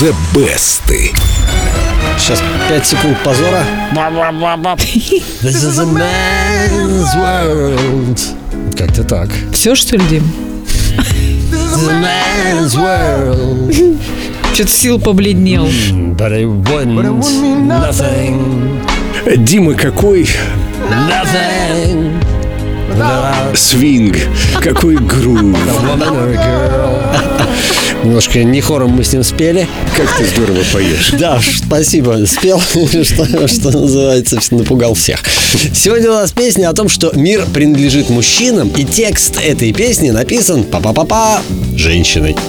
The Best. Сейчас 5 секунд позора. This is a man's world. Как-то так. Все, что ли, Дим? This is a man's world. Что-то сил побледнел. But it wouldn't nothing, Дима, какой nothing. свинг, какой грув. Немножко не хором мы с ним спели. Как ты здорово поешь. Да, спасибо. Спел, что, что называется, напугал всех. Сегодня у нас песня о том, что мир принадлежит мужчинам, и текст этой песни написан па-па-па-па женщиной.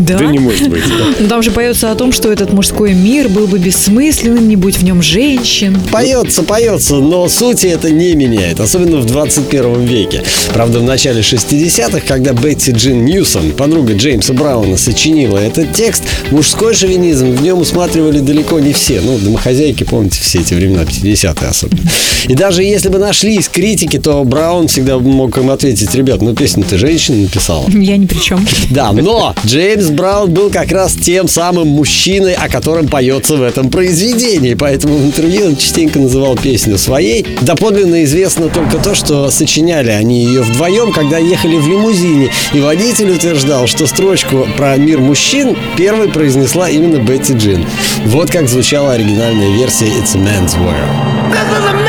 Да? Да не может быть. Ну, Там же поется о том, что этот мужской мир был бы бессмысленным, не будь в нем женщин. Поется, поется, но сути это не меняет, особенно в 21 веке. Правда, в начале 60-х, когда Бетти Джин Ньюсон, подруга Джеймса Брауна, сочинила этот текст, мужской шовинизм в нем усматривали далеко не все. Ну, домохозяйки, помните, все эти времена, 50-е особенно. И даже если бы нашлись критики, то Браун всегда мог им ответить, ребят, ну песню ты женщина написала. Я ни при чем. Да, но Джеймс Браун был как раз тем самым мужчиной, о котором поется в этом произведении. Поэтому в интервью он частенько называл песню своей. Доподлинно известно только то, что сочиняли они ее вдвоем, когда ехали в лимузине. И водитель утверждал, что строчку про мир мужчин первой произнесла именно Бетти Джин. Вот как звучала оригинальная версия «It's a man's world».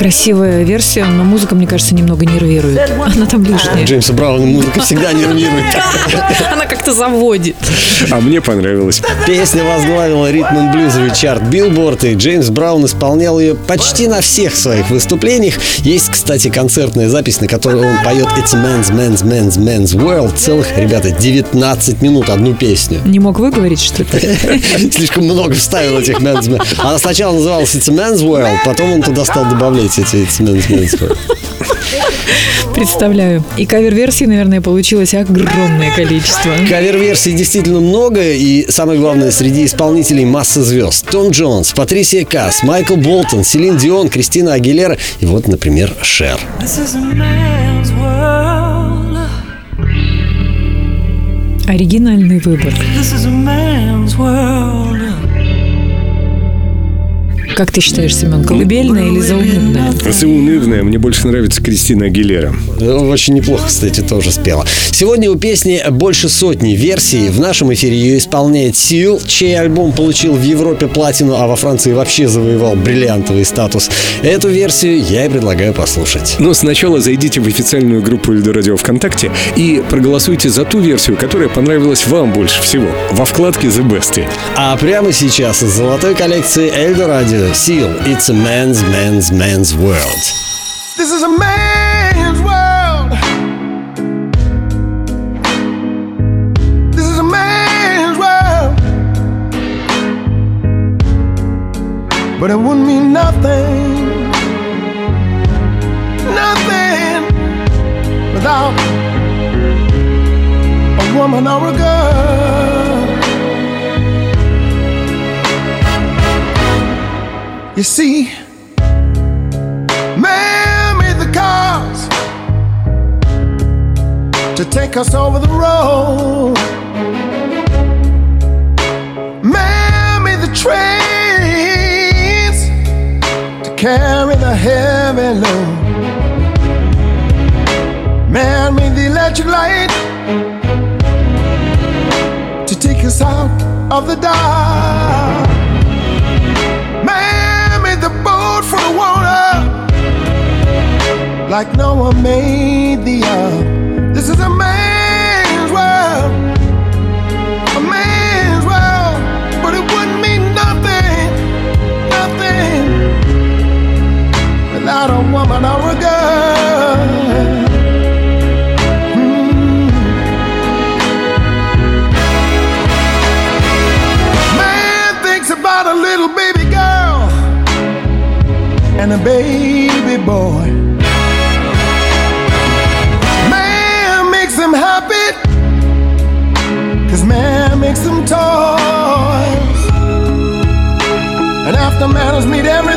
Красивая версия, но музыка, мне кажется, немного нервирует. Она там лишняя. Джеймса Брауна музыка всегда нервирует. Она как-то заводит. А мне понравилось. Песня возглавила ритм и блюзовый чарт Билборд, и Джеймс Браун исполнял ее почти на всех своих выступлениях. Есть, кстати, концертная запись, на которой он поет It's man's, man's, man's, man's world. Целых, ребята, 19 минут одну песню. Не мог выговорить, что ли? Слишком много вставил этих man's, man. Она сначала называлась It's a man's world, потом он туда стал добавлять man's world. Представляю. И кавер-версий, наверное, получилось огромное количество. Кавер-версий действительно много, и самое главное, среди исполнителей масса звезд. Том Джонс, Патрисия Касс, Майкл Болтон, Селин Дион, Кристина Агилера и вот, например, Шер. Оригинальный выбор. This is a man's world. Как ты считаешь, Семен, колыбельная или заунывная? Заунывная, мне больше нравится Кристина Агилера. Очень неплохо, кстати, тоже спела. Сегодня у песни больше сотни версий. В нашем эфире ее исполняет Сил, чей альбом получил в Европе платину, а во Франции вообще завоевал бриллиантовый статус. Эту версию я и предлагаю послушать. Но сначала зайдите в официальную группу Эльдо Радио ВКонтакте и проголосуйте за ту версию, которая понравилась вам больше всего. Во вкладке The Best. А прямо сейчас из золотой коллекции Эльдо Peter Seal, It's a Man's, Man's, Man's World. This is a man's world. This is a man's world. But it wouldn't mean nothing. Nothing without a woman or a girl. You see, Man made the cars to take us over the road. Man made the trains to carry the heavy load. Man made the electric light to take us out of the dark. like Noah made the up. This is amazing. the manners meet every